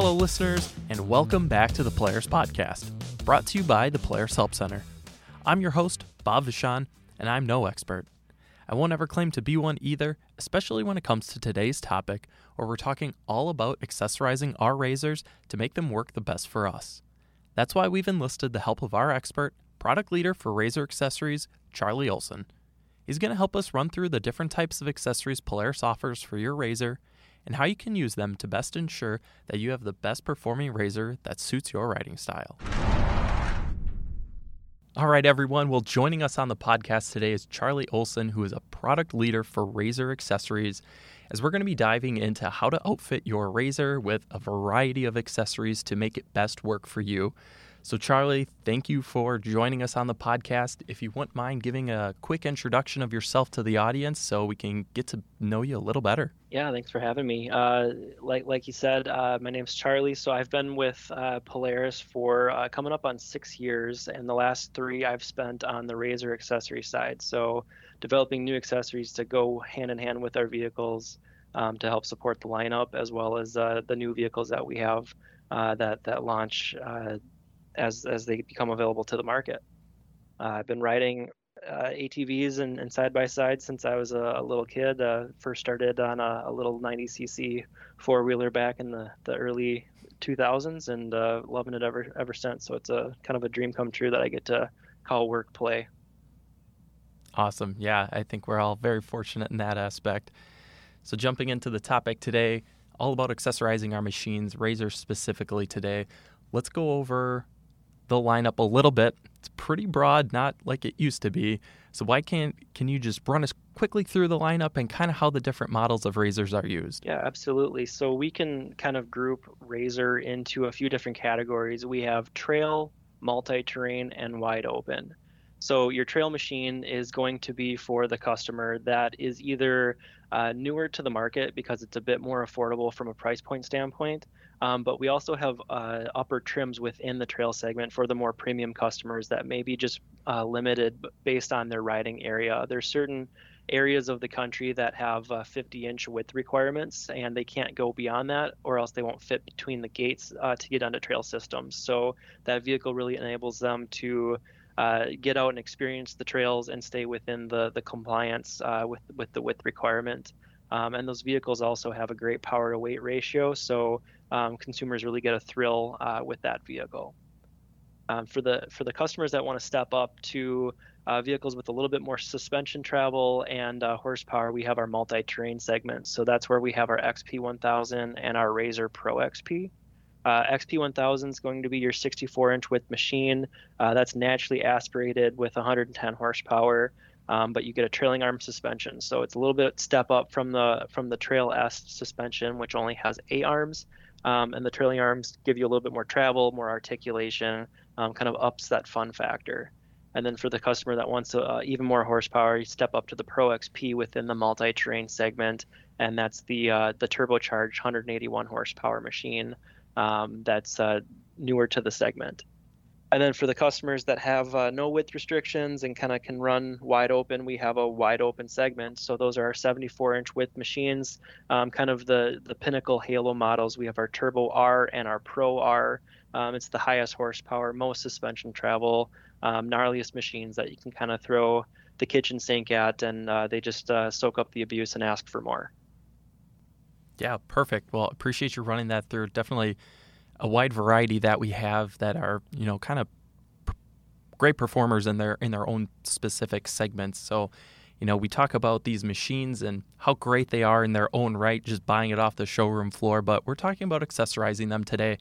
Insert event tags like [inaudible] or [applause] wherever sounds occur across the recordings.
Hello, listeners, and welcome back to the Polaris Podcast, brought to you by the Polaris Help Center. I'm your host, Bob Vachon, and I'm no expert. I won't ever claim to be one either, especially when it comes to today's topic, where we're talking all about accessorizing our RZRs to make them work the best for us. That's why we've enlisted the help of our expert, product leader for RZR accessories, Charlie Olson. He's going to help us run through the different types of accessories Polaris offers for your RZR and how you can use them to best ensure that you have the best performing RZR that suits your writing style. All right, everyone. Well, joining us on the podcast today is Charlie Olson, who is a product leader for RZR Accessories, as we're going to be diving into how to outfit your RZR with a variety of accessories to make it best work for you. So, Charlie, thank you for joining us on the podcast. If you wouldn't mind giving a quick introduction of yourself to the audience so we can get to know you a little better. Yeah, thanks for having me. Uh, like like you said, uh, my name's Charlie. So I've been with uh, Polaris for uh, coming up on six years, and the last three I've spent on the RZR accessory side. So developing new accessories to go hand in hand with our vehicles um, to help support the lineup, as well as uh, the new vehicles that we have uh, that that launch as as they become available to the market. I've been riding uh, ATVs and, and side by side since I was a, a little kid. Uh, first started on a, a little 90cc four wheeler back in the, the early 2000s and uh, loving it ever ever since. So it's a kind of a dream come true that I get to call work play. Awesome. Yeah, I think we're all very fortunate in that aspect. So jumping into the topic today, all about accessorizing our machines, RZRs specifically today. Let's go over the lineup a little bit. It's pretty broad, not like it used to be. So why can't can you just run us quickly through the lineup and kind of how the different models of RZRs are used? Yeah, absolutely. So we can kind of group RZR into a few different categories. We have trail, multi-terrain, and wide open. So your trail machine is going to be for the customer that is either uh, newer to the market because it's a bit more affordable from a price point standpoint, um, but we also have uh, upper trims within the trail segment for the more premium customers that may be just uh, limited based on their riding area. There's certain areas of the country that have uh, 50 inch width requirements and they can't go beyond that or else they won't fit between the gates uh, to get onto trail systems. So that vehicle really enables them to uh, get out and experience the trails and stay within the, the compliance uh, with, with the width requirement. Um, and those vehicles also have a great power to weight ratio, so um, consumers really get a thrill uh, with that vehicle. Um, for the for the customers that want to step up to uh, vehicles with a little bit more suspension travel and uh, horsepower, we have our multi-terrain segment. So that's where we have our XP1000 and our RZR Pro XP. Uh, XP1000 is going to be your 64-inch width machine. Uh, that's naturally aspirated with 110 horsepower um, but you get a trailing arm suspension. So it's a little bit step up from the from the Trail S suspension, which only has A-arms, um, and the trailing arms give you a little bit more travel, more articulation, um, kind of ups that fun factor. And then for the customer that wants uh, even more horsepower, you step up to the Pro XP within the multi-terrain segment, and that's the uh, the turbocharged 181 horsepower machine um, that's uh, newer to the segment. And then for the customers that have uh, no width restrictions and kind of can run wide open, we have a wide open segment. So those are our 74 inch width machines, um, kind of the, the pinnacle Halo models. We have our Turbo R and our Pro R. Um, it's the highest horsepower, most suspension travel, um, gnarliest machines that you can kind of throw the kitchen sink at, and uh, they just uh, soak up the abuse and ask for more. Yeah, perfect. Well, appreciate you running that through. Definitely a wide variety that we have that are you know kind of p- great performers in their in their own specific segments. So you know we talk about these machines and how great they are in their own right, just buying it off the showroom floor. But we're talking about accessorizing them today.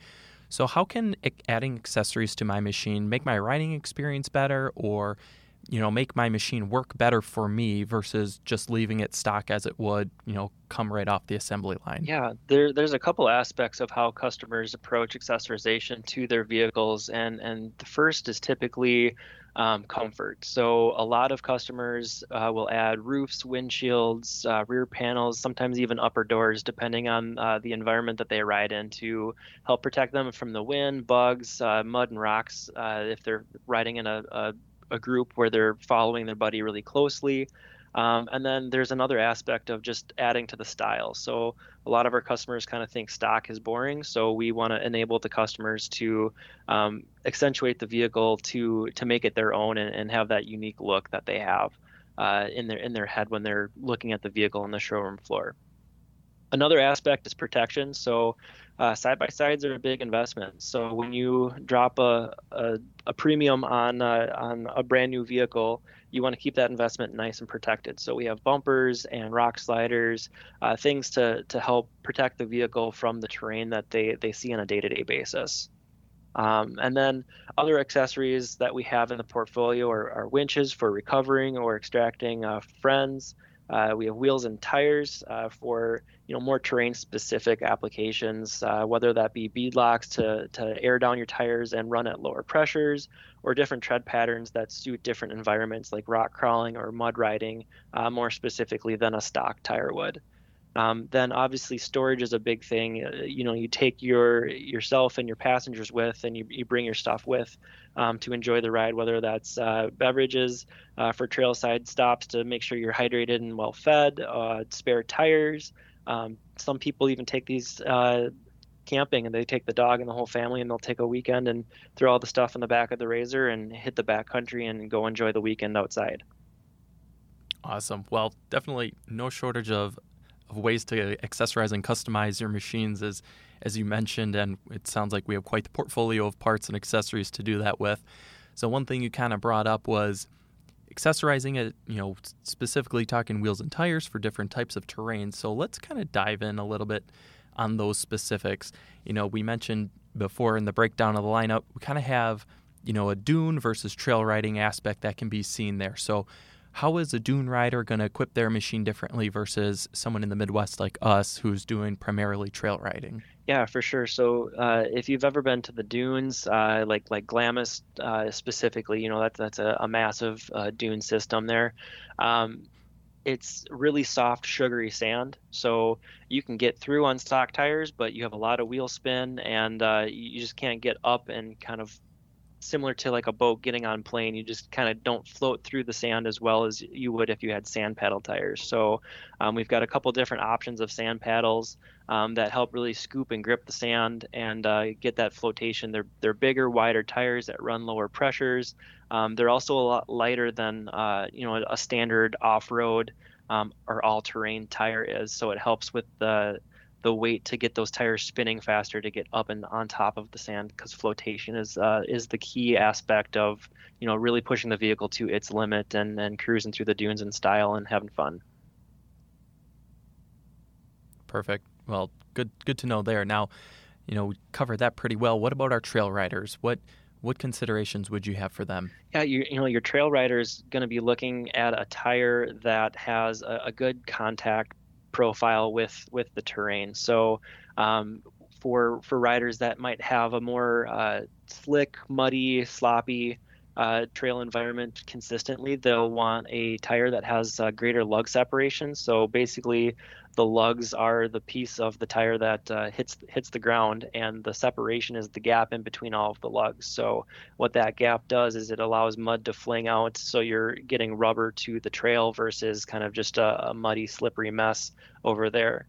So how can adding accessories to my machine make my writing experience better, or you know, make my machine work better for me versus just leaving it stock as it would, you know, come right off the assembly line? Yeah, there, there's a couple aspects of how customers approach accessorization to their vehicles, and and the first is typically um, comfort. So a lot of customers uh, will add roofs, windshields, uh, rear panels, sometimes even upper doors, depending on uh, the environment that they ride in, to help protect them from the wind, bugs, uh, mud, and rocks. Uh, if they're riding in a, a a group where they're following their buddy really closely. Um, and then there's another aspect of just adding to the style. So a lot of our customers kind of think stock is boring, so we want to enable the customers to um, accentuate the vehicle to to make it their own and, and have that unique look that they have uh, in their in their head when they're looking at the vehicle on the showroom floor. Another aspect is protection. So side by sides are a big investment. So when you drop a, a, a premium on uh, on a brand new vehicle, you want to keep that investment nice and protected. So we have bumpers and rock sliders, uh, things to to help protect the vehicle from the terrain that they they see on a day to day basis. Um, and then other accessories that we have in the portfolio are, are winches for recovering or extracting uh, friends. Uh, we have wheels and tires uh, for you know more terrain specific applications, uh, whether that be bead locks to, to air down your tires and run at lower pressures, or different tread patterns that suit different environments like rock crawling or mud riding uh, more specifically than a stock tire would. Um, then obviously storage is a big thing. Uh, you know, you take your yourself and your passengers with, and you, you bring your stuff with um, to enjoy the ride. Whether that's uh, beverages uh, for trailside stops to make sure you're hydrated and well fed, uh, spare tires. Um, some people even take these uh, camping and they take the dog and the whole family and they'll take a weekend and throw all the stuff in the back of the RZR and hit the back country and go enjoy the weekend outside. Awesome. Well, definitely no shortage of of ways to accessorize and customize your machines as as you mentioned and it sounds like we have quite the portfolio of parts and accessories to do that with. So one thing you kind of brought up was accessorizing it you know specifically talking wheels and tires for different types of terrain so let's kind of dive in a little bit on those specifics. You know we mentioned before in the breakdown of the lineup we kind of have you know a dune versus trail riding aspect that can be seen there. So how is a dune rider going to equip their machine differently versus someone in the Midwest like us who's doing primarily trail riding? Yeah, for sure. So uh, if you've ever been to the dunes, uh, like like Glamis uh, specifically, you know that's that's a, a massive uh, dune system there. Um, it's really soft, sugary sand, so you can get through on stock tires, but you have a lot of wheel spin, and uh, you just can't get up and kind of similar to like a boat getting on plane you just kind of don't float through the sand as well as you would if you had sand paddle tires. So um, we've got a couple different options of sand paddles um, that help really scoop and grip the sand and uh, get that flotation. They're they're bigger wider tires that run lower pressures. Um, they're also a lot lighter than uh, you know a standard off-road um, or all-terrain tire is. So it helps with the the weight to get those tires spinning faster to get up and on top of the sand because flotation is uh, is the key aspect of you know really pushing the vehicle to its limit and and cruising through the dunes in style and having fun. Perfect. Well, good good to know there. Now, you know, we covered that pretty well. What about our trail riders? What what considerations would you have for them? Yeah, you, you know, your trail rider is going to be looking at a tire that has a, a good contact profile with with the terrain. So um, for for riders that might have a more uh, slick, muddy, sloppy uh, trail environment consistently, they'll want a tire that has uh, greater lug separation. So basically, the lugs are the piece of the tire that uh, hits hits the ground, and the separation is the gap in between all of the lugs. So what that gap does is it allows mud to fling out, so you're getting rubber to the trail versus kind of just a, a muddy, slippery mess over there.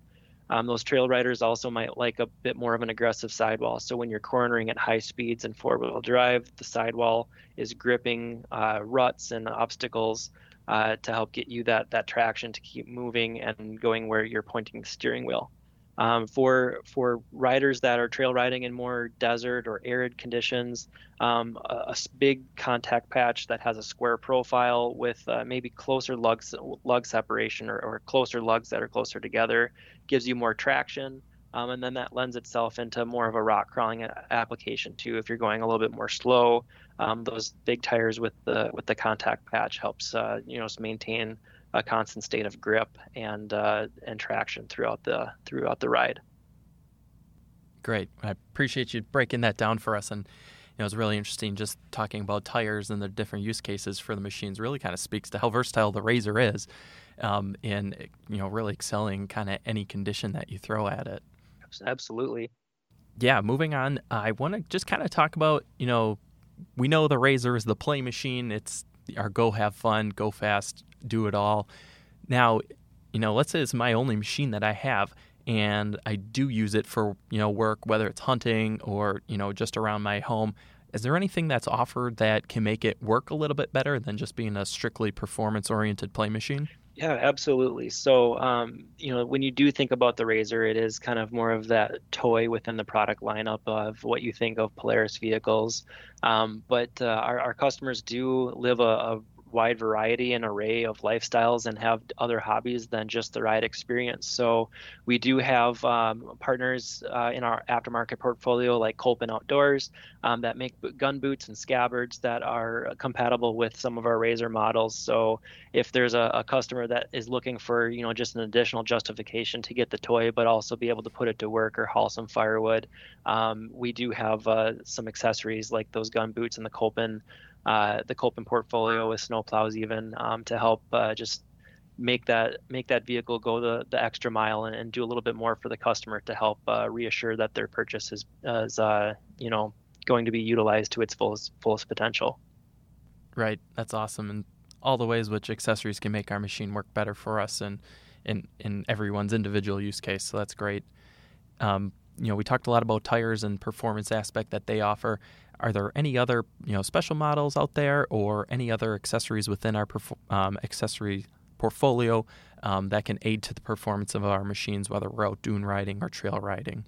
Um, those trail riders also might like a bit more of an aggressive sidewall. So when you're cornering at high speeds and four-wheel drive, the sidewall is gripping uh, ruts and obstacles uh, to help get you that that traction to keep moving and going where you're pointing the steering wheel. Um, for for riders that are trail riding in more desert or arid conditions, um, a, a, big contact patch that has a square profile with uh, maybe closer lugs lug separation or, or closer lugs that are closer together gives you more traction. Um, and then that lends itself into more of a rock crawling application too. If you're going a little bit more slow, um, those big tires with the with the contact patch helps uh, you know maintain a constant state of grip and uh, and traction throughout the throughout the ride. Great, I appreciate you breaking that down for us, and you know it's really interesting just talking about tires and the different use cases for the machines. Really kind of speaks to how versatile the RZR is, um, in you know really excelling kind of any condition that you throw at it. Absolutely. Yeah, moving on, I want to just kind of talk about you know we know the RZR is the play machine. It's our go have fun, go fast, do it all. Now, you know, let's say it's my only machine that I have and I do use it for, you know, work, whether it's hunting or, you know, just around my home. Is there anything that's offered that can make it work a little bit better than just being a strictly performance oriented play machine? Yeah, absolutely. So, um, you know, when you do think about the RZR, it is kind of more of that toy within the product lineup of what you think of Polaris vehicles. Um, but uh, our, our customers do live a, a wide variety and array of lifestyles and have other hobbies than just the ride experience. So we do have um, partners uh, in our aftermarket portfolio like Kolpin Outdoors um, that make gun boots and scabbards that are compatible with some of our RZR models. So if there's a, a customer that is looking for you know just an additional justification to get the toy, but also be able to put it to work or haul some firewood, um, we do have uh, some accessories like those gun boots and the Kolpin uh, the Kolpin portfolio with snowplows even um, to help uh, just make that make that vehicle go the, the extra mile and, and do a little bit more for the customer to help uh, reassure that their purchase is, is uh, you know going to be utilized to its fullest fullest potential. Right, that's awesome, and all the ways which accessories can make our machine work better for us and in in everyone's individual use case. So that's great. Um, you know, we talked a lot about tires and performance aspect that they offer. Are there any other you know special models out there, or any other accessories within our um, accessory portfolio um, that can aid to the performance of our machines, whether we're out dune riding or trail riding?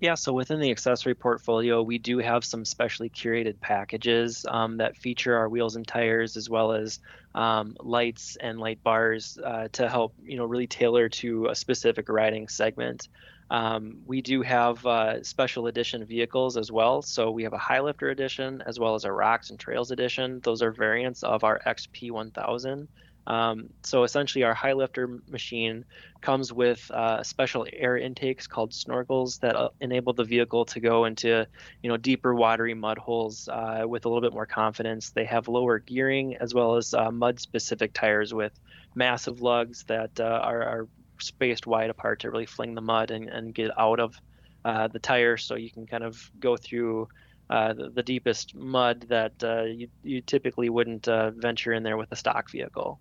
Yeah, so within the accessory portfolio, we do have some specially curated packages um, that feature our wheels and tires, as well as um, lights and light bars uh, to help, you know, really tailor to a specific riding segment. Um, we do have uh, special edition vehicles as well. So we have a high lifter edition as well as a Rocks and Trails edition. Those are variants of our XP 1000. Um, so essentially, our high lifter machine comes with uh, special air intakes called snorkels that uh, enable the vehicle to go into, you know, deeper watery mud holes uh, with a little bit more confidence. They have lower gearing as well as uh, mud-specific tires with massive lugs that uh, are, are spaced wide apart to really fling the mud and, and get out of uh, the tire so you can kind of go through uh, the, the, deepest mud that uh, you, you typically wouldn't uh, venture in there with a stock vehicle.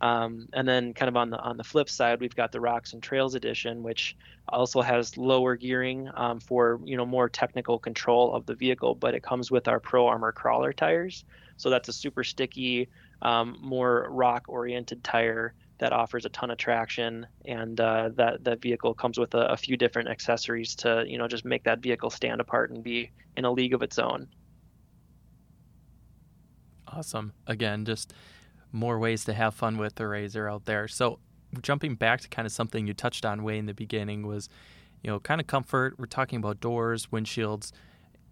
Um, and then kind of on the on the flip side, we've got the Rocks and Trails edition, which also has lower gearing um, for you know more technical control of the vehicle, but it comes with our Pro Armor crawler tires. So that's a super sticky, um, more rock oriented tire that offers a ton of traction, and uh, that that vehicle comes with a, a, few different accessories to you know just make that vehicle stand apart and be in a league of its own. Awesome. Again, just more ways to have fun with the RZR out there. So jumping back to kind of something you touched on way in the beginning was, you know, kind of comfort. We're talking about doors, windshields.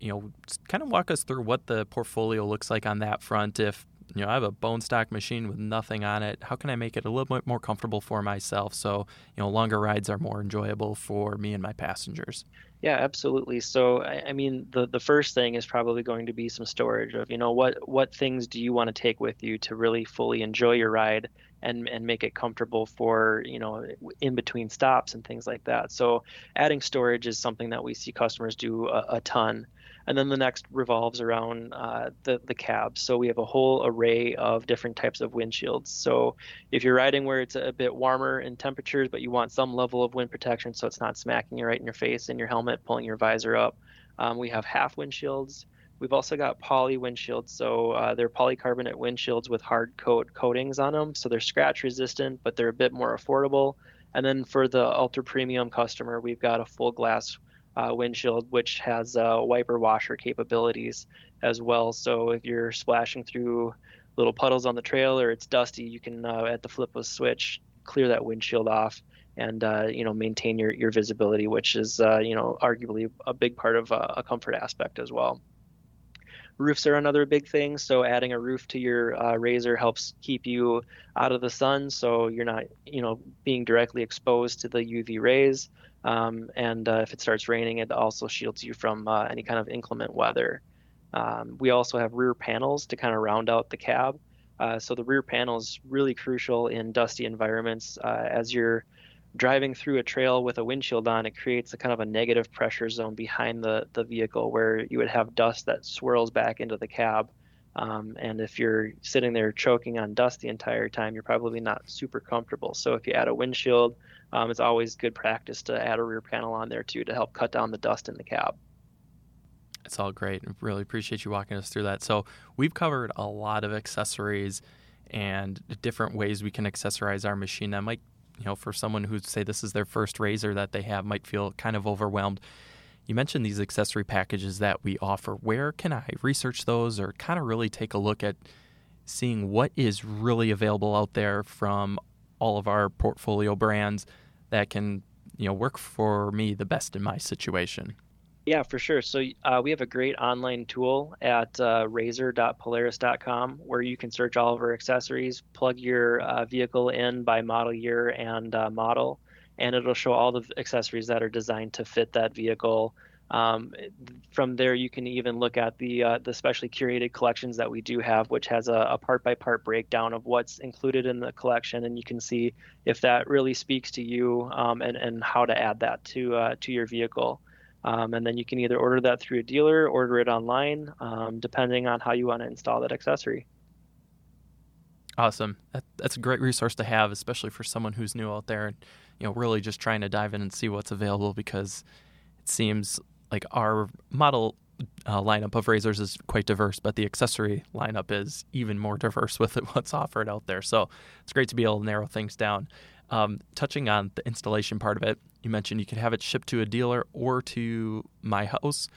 You know, kind of walk us through what the portfolio looks like on that front. If you know, I have a bone stock machine with nothing on it. How can I make it a little bit more comfortable for myself so, you know, longer rides are more enjoyable for me and my passengers? Yeah, absolutely. So, I, I mean, the the first thing is probably going to be some storage of, you know, what what things do you want to take with you to really fully enjoy your ride and and make it comfortable for, you know, in between stops and things like that. So, adding storage is something that we see customers do a, a ton and then the next revolves around uh, the the cab. So we have a whole array of different types of windshields. So if you're riding where it's a bit warmer in temperatures, but you want some level of wind protection, so it's not smacking you right in your face in your helmet, pulling your visor up, um, we have half windshields. We've also got poly windshields, so uh, they're polycarbonate windshields with hard coat coatings on them, so they're scratch resistant, but they're a bit more affordable. And then for the ultra premium customer, we've got a full glass uh, windshield, which has uh, wiper washer capabilities as well. So if you're splashing through little puddles on the trail or it's dusty, you can uh, at the flip of a switch clear that windshield off and uh, you know maintain your, your visibility, which is uh, you know arguably a big part of uh, a comfort aspect as well. Roofs are another big thing. So adding a roof to your RZR helps keep you out of the sun, so you're not, you know, being directly exposed to the UV rays. Um, and uh, if it starts raining, it also shields you from uh, any kind of inclement weather. Um, we also have rear panels to kind of round out the cab. Uh, so the rear panel is really crucial in dusty environments. Uh, as you're driving through a trail with a windshield on, it creates a kind of a negative pressure zone behind the, the vehicle where you would have dust that swirls back into the cab. Um, and if you're sitting there choking on dust the entire time, you're probably not super comfortable. So if you add a windshield, um, it's always good practice to add a rear panel on there too to help cut down the dust in the cab. It's all great. Really appreciate you walking us through that. So we've covered a lot of accessories and different ways we can accessorize our machine that might, you know, for someone who say this is their first RZR that they have might feel kind of overwhelmed. You mentioned these accessory packages that we offer. Where can I research those or kind of really take a look at seeing what is really available out there from all of our portfolio brands that can, you know, work for me the best in my situation? Yeah, for sure. So uh, we have a great online tool at uh, rzr.polaris.com where you can search all of our accessories, plug your uh, vehicle in by model year and uh, model, and it'll show all the accessories that are designed to fit that vehicle. Um, from there, you can even look at the uh, the specially curated collections that we do have, which has a, part by part breakdown of what's included in the collection, and you can see if that really speaks to you um, and and how to add that to uh, to your vehicle. Um, and then you can either order that through a dealer, order it online, um, depending on how you want to install that accessory. Awesome. That, that's a great resource to have, especially for someone who's new out there and you know really just trying to dive in and see what's available because it seems like our model uh, lineup of RZRs is quite diverse, but the accessory lineup is even more diverse [laughs] with what's offered out there. So it's great to be able to narrow things down. Um, touching on the installation part of it, you mentioned you could have it shipped to a dealer or to my house.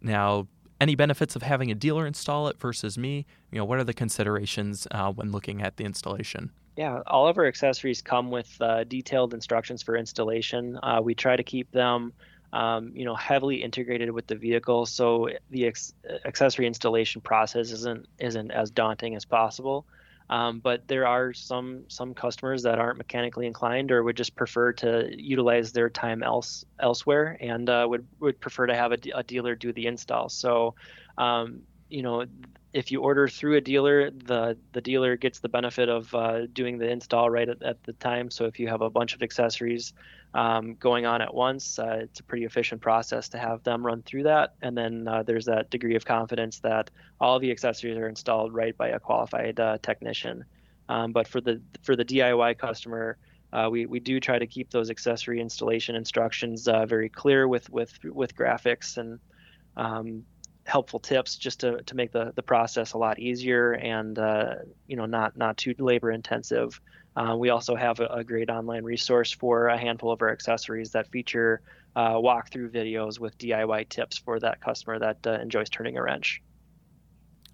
Now, any benefits of having a dealer install it versus me? You know, what are the considerations uh, when looking at the installation? Yeah, all of our accessories come with uh, detailed instructions for installation. Uh, we try to keep them, um, you know, heavily integrated with the vehicle, so the ex- accessory installation process isn't isn't as daunting as possible. Um, but there are some some customers that aren't mechanically inclined or would just prefer to utilize their time else elsewhere and uh, would would prefer to have a, a, dealer do the install. So, um, you know, if you order through a dealer, the the dealer gets the benefit of uh, doing the install right at, at, the time. So if you have a bunch of accessories um, going on at once, uh, it's a pretty efficient process to have them run through that. And then uh, there's that degree of confidence that all the accessories are installed right by a qualified uh, technician. Um, but for the for the DIY customer, uh, we, we do try to keep those accessory installation instructions uh, very clear with with with graphics and um, helpful tips just to, to make the, the process a lot easier and uh, you know not not too labor intensive. Uh, we also have a, a, great online resource for a handful of our accessories that feature uh, walkthrough videos with DIY tips for that customer that uh, enjoys turning a wrench.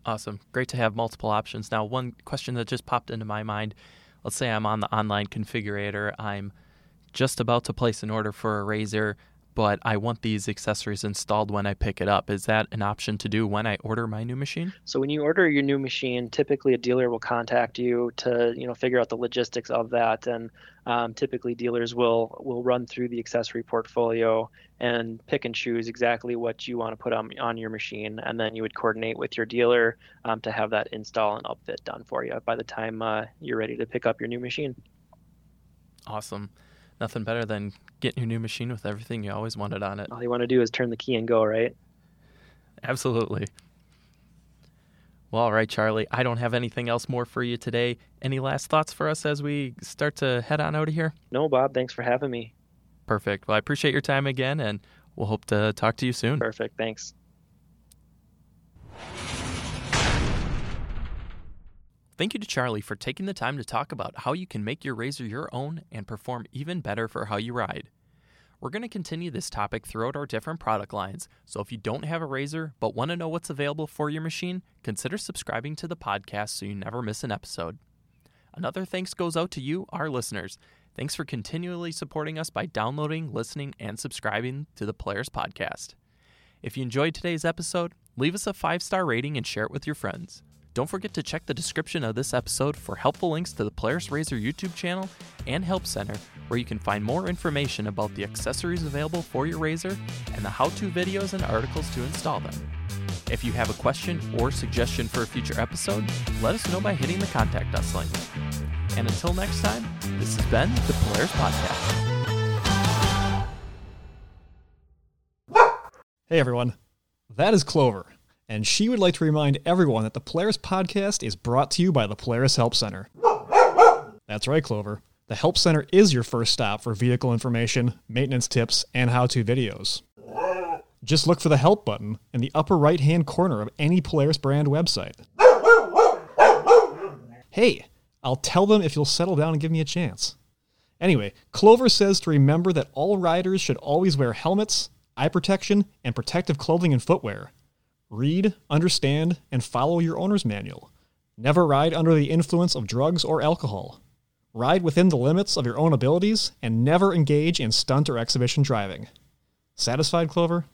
Awesome. Great to have multiple options. Now, one question that just popped into my mind let's say I'm on the online configurator, I'm just about to place an order for a RZR but I want these accessories installed when I pick it up. Is that an option to do when I order my new machine? So when you order your new machine, typically a dealer will contact you to you know figure out the logistics of that, and um, typically dealers will will run through the accessory portfolio and pick and choose exactly what you want to put on on your machine, and then you would coordinate with your dealer um, to have that install and upfit done for you by the time uh, you're ready to pick up your new machine. Awesome nothing better than getting your new machine with everything you always wanted on it. All you want to do is turn the key and go, right? Absolutely. Well, all right, Charlie. I don't have anything else more for you today. Any last thoughts for us as we start to head on out of here? No, Bob. Thanks for having me. Perfect. Well, I appreciate your time again, and we'll hope to talk to you soon. Perfect. Thanks. Thank you to Charlie for taking the time to talk about how you can make your RZR your own and perform even better for how you ride. We're going to continue this topic throughout our different product lines, so if you don't have a RZR but want to know what's available for your machine, consider subscribing to the podcast so you never miss an episode. Another thanks goes out to you, our listeners. Thanks for continually supporting us by downloading, listening, and subscribing to the Polaris Podcast. If you enjoyed today's episode, leave us a five star rating and share it with your friends. Don't forget to check the description of this episode for helpful links to the Polaris RZR YouTube channel and Help Center, where you can find more information about the accessories available for your RZR and the how to videos and articles to install them. If you have a question or suggestion for a future episode, let us know by hitting the contact us link. And until next time, this has been the Polaris Podcast. Hey everyone, that is Clover and she would like to remind everyone that the Polaris podcast is brought to you by the Polaris Help Center. That's right, Clover. The Help Center is your first stop for vehicle information, maintenance tips, and how to videos. Just look for the Help button in the upper right hand corner of any Polaris brand website. Hey, I'll tell them if you'll settle down and give me a chance. Anyway, Clover says to remember that all riders should always wear helmets, eye protection, and protective clothing and footwear. Read, understand, and follow your owner's manual. Never ride under the influence of drugs or alcohol. Ride within the limits of your own abilities and never engage in stunt or exhibition driving. Satisfied, Clover?